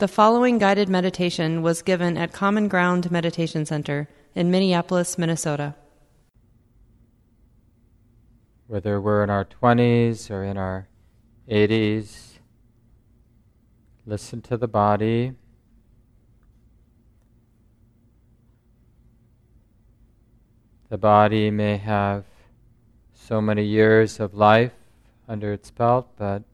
The following guided meditation was given at Common Ground Meditation Center in Minneapolis, Minnesota. Whether we're in our 20s or in our 80s, listen to the body. The body may have so many years of life under its belt, but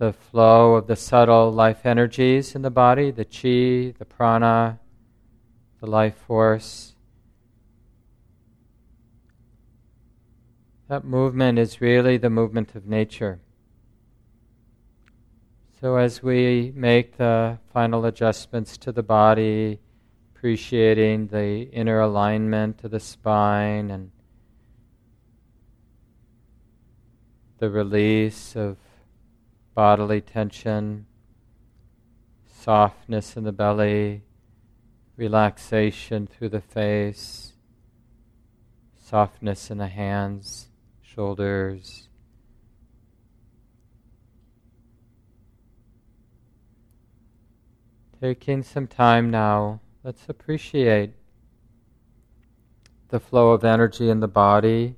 the flow of the subtle life energies in the body, the chi, the prana, the life force. That movement is really the movement of nature. So, as we make the final adjustments to the body, appreciating the inner alignment of the spine and the release of bodily tension, softness in the belly, relaxation through the face, softness in the hands, shoulders. Taking some time now, let's appreciate the flow of energy in the body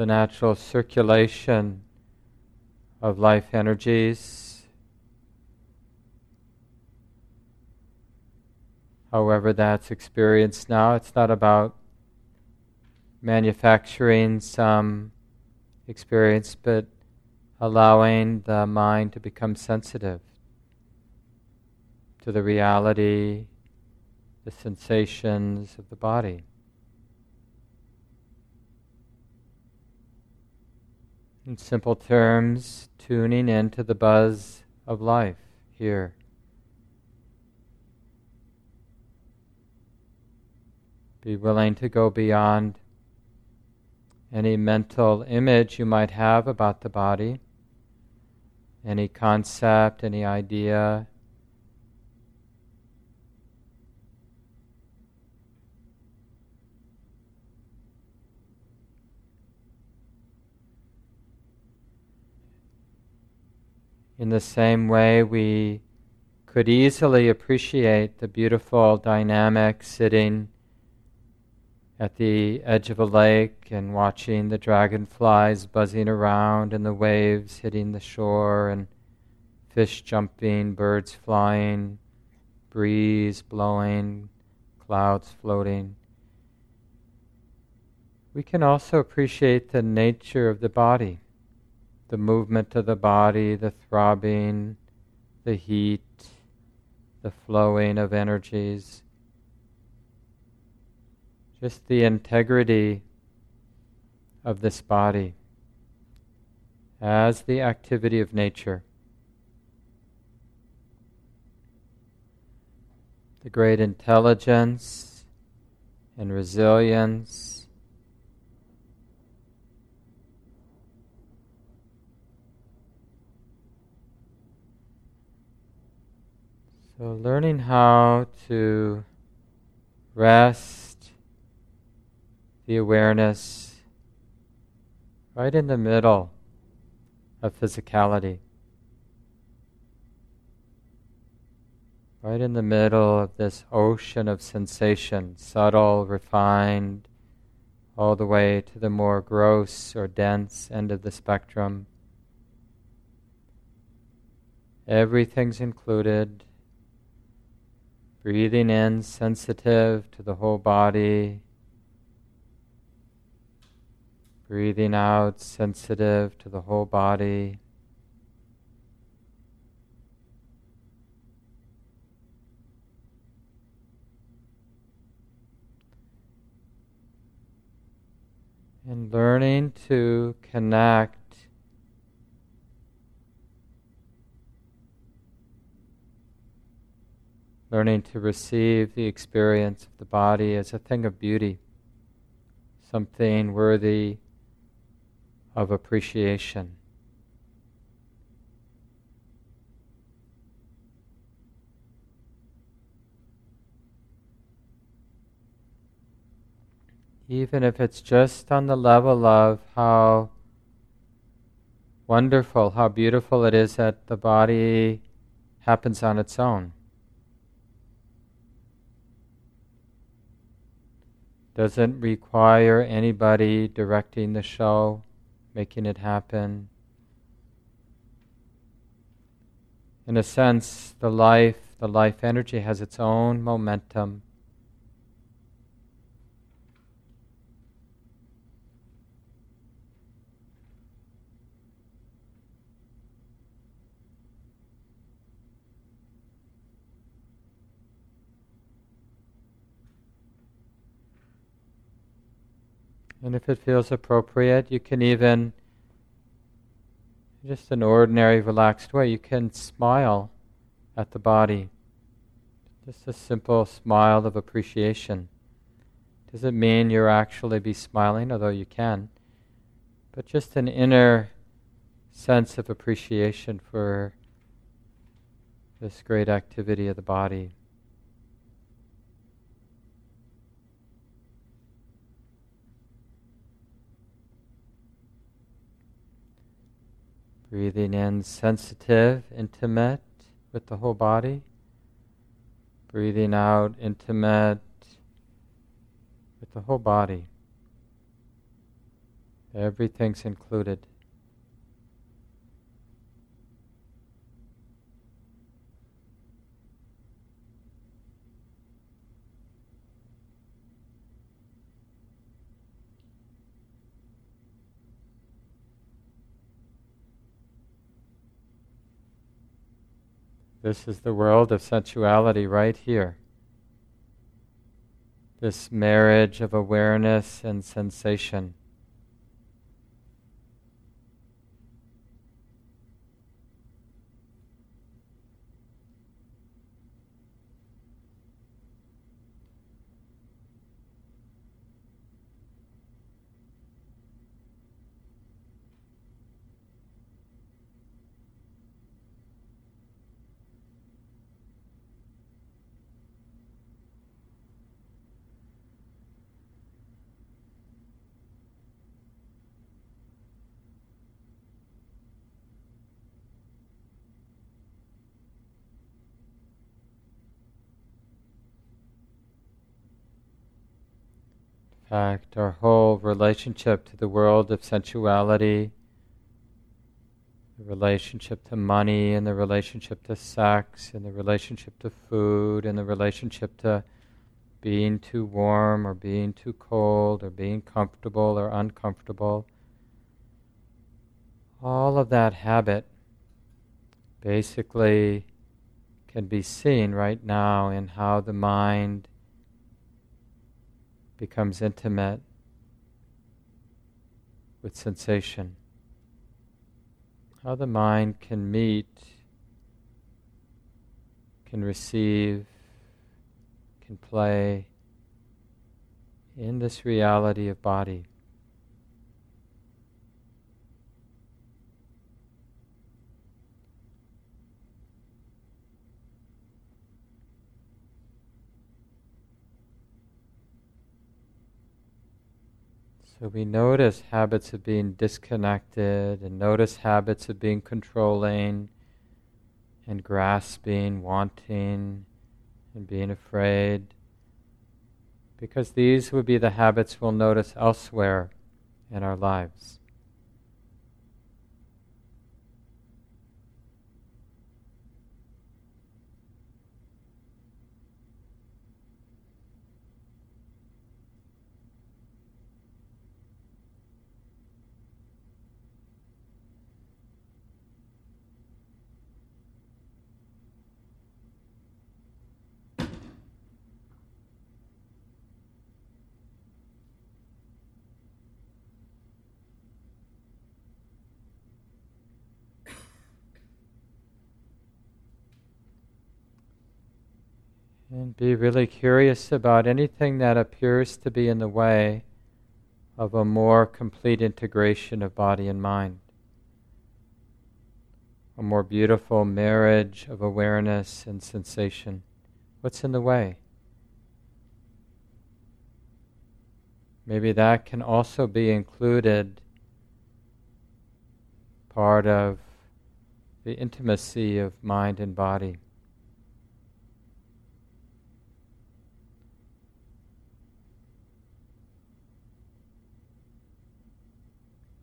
the natural circulation of life energies. However, that's experienced now, it's not about manufacturing some experience, but allowing the mind to become sensitive to the reality, the sensations of the body. In simple terms, tuning into the buzz of life here. Be willing to go beyond any mental image you might have about the body, any concept, any idea, In the same way, we could easily appreciate the beautiful dynamic sitting at the edge of a lake and watching the dragonflies buzzing around and the waves hitting the shore and fish jumping, birds flying, breeze blowing, clouds floating. We can also appreciate the nature of the body the movement of the body, the throbbing, the heat, the flowing of energies, just the integrity of this body as the activity of nature. The great intelligence and resilience So, learning how to rest the awareness right in the middle of physicality, right in the middle of this ocean of sensation, subtle, refined, all the way to the more gross or dense end of the spectrum. Everything's included Breathing in, sensitive to the whole body. Breathing out, sensitive to the whole body. And learning to connect learning to receive the experience of the body as a thing of beauty, something worthy of appreciation. even if it's just on the level of how wonderful, how beautiful it is that the body happens on its own. Doesn't require anybody directing the show, making it happen. In a sense, the life, the life energy has its own momentum And if it feels appropriate, you can even, just an ordinary relaxed way, you can smile at the body. Just a simple smile of appreciation. Doesn't mean you're actually be smiling, although you can, but just an inner sense of appreciation for this great activity of the body. Breathing in sensitive, intimate with the whole body. Breathing out intimate with the whole body. Everything's included. This is the world of sensuality right here. This marriage of awareness and sensation. Fact, our whole relationship to the world of sensuality, the relationship to money, and the relationship to sex, and the relationship to food, and the relationship to being too warm or being too cold, or being comfortable or uncomfortable. All of that habit basically can be seen right now in how the mind becomes intimate with sensation. How the mind can meet, can receive, can play in this reality of body. So we notice habits of being disconnected and notice habits of being controlling and grasping, wanting, and being afraid. Because these would be the habits we'll notice elsewhere in our lives. And be really curious about anything that appears to be in the way of a more complete integration of body and mind. A more beautiful marriage of awareness and sensation. What's in the way? maybe that can also be included part of the intimacy of mind and body.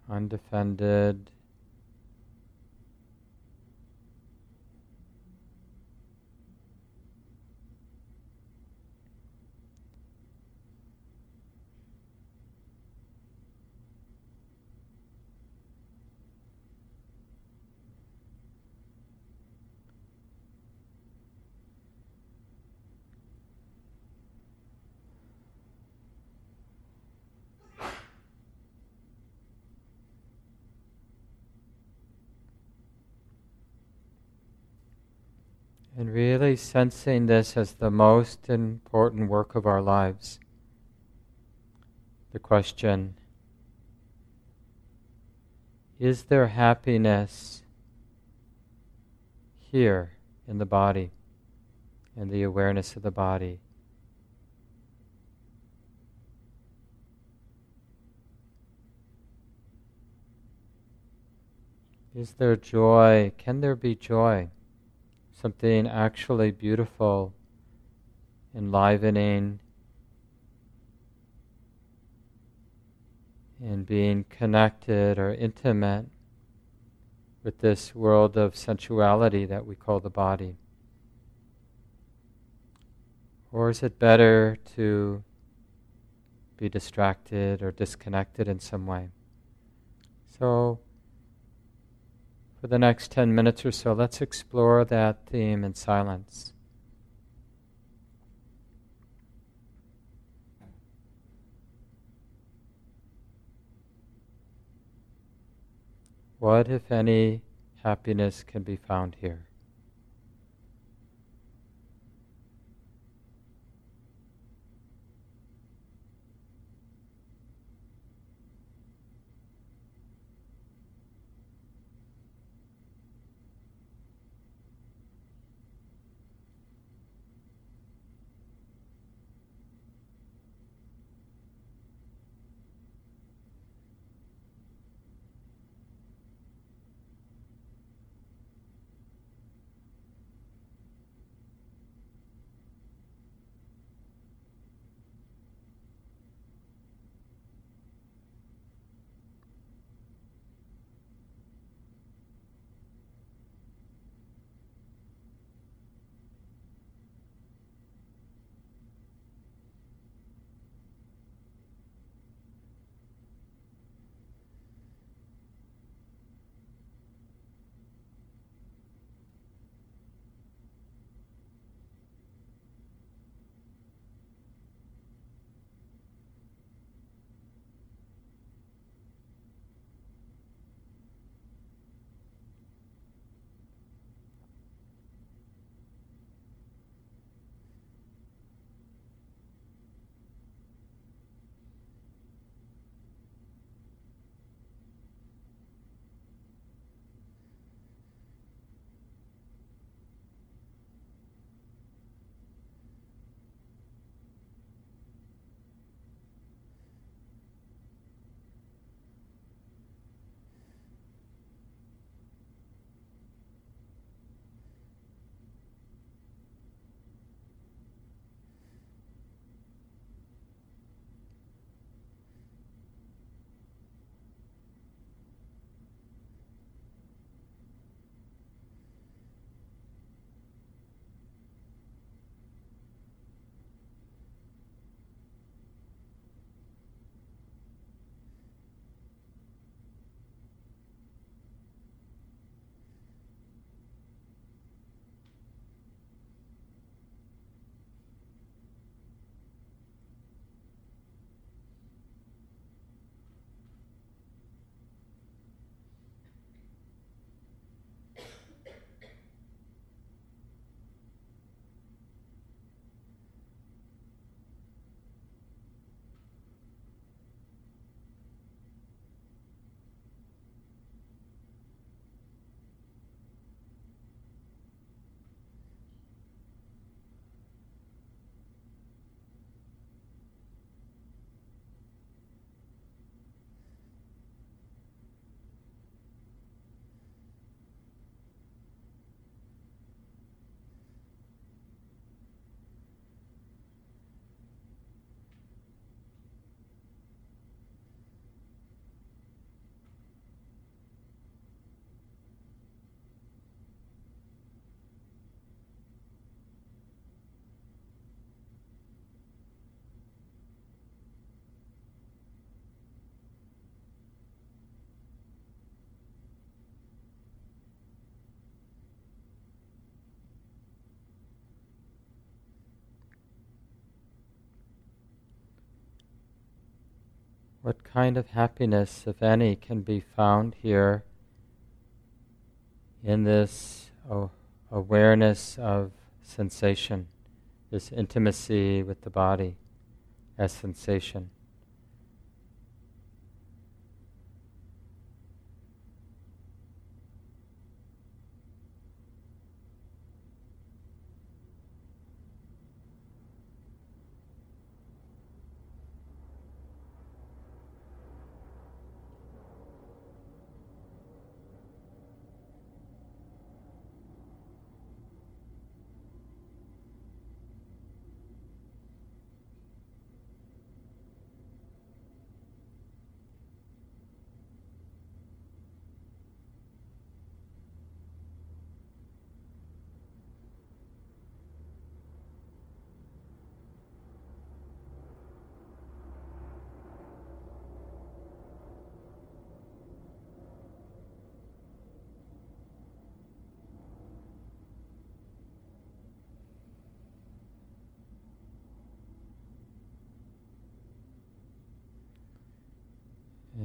Undefended. And really sensing this as the most important work of our lives. The question Is there happiness here in the body, in the awareness of the body? Is there joy? Can there be joy? Something actually beautiful, enlivening, and being connected or intimate with this world of sensuality that we call the body? Or is it better to be distracted or disconnected in some way? So, for the next 10 minutes or so, let's explore that theme in silence. What, if any, happiness can be found here? What kind of happiness, if any, can be found here in this oh, awareness of sensation, this intimacy with the body as sensation.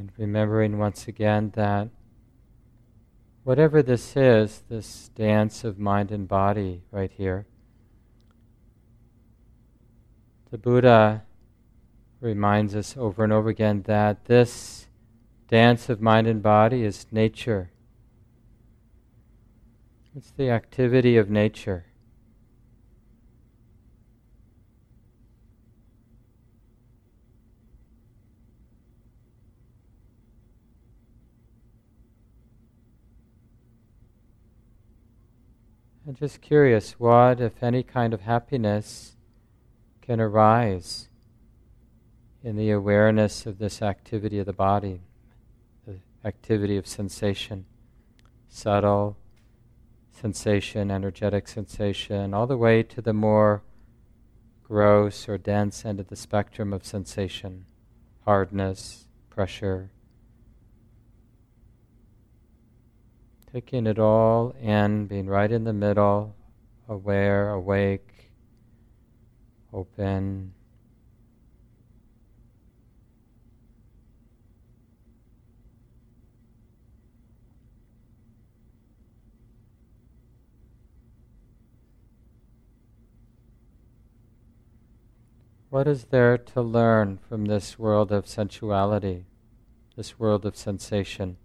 And remembering once again that whatever this is, this dance of mind and body right here, the Buddha reminds us over and over again that this dance of mind and body is nature. It's the activity of nature. And just curious, what, if any, kind of happiness can arise in the awareness of this activity of the body, the activity of sensation, subtle sensation, energetic sensation, all the way to the more gross or dense end of the spectrum of sensation, hardness, pressure, Taking it all in, being right in the middle, aware, awake, open. What is there to learn from this world of sensuality, this world of sensation?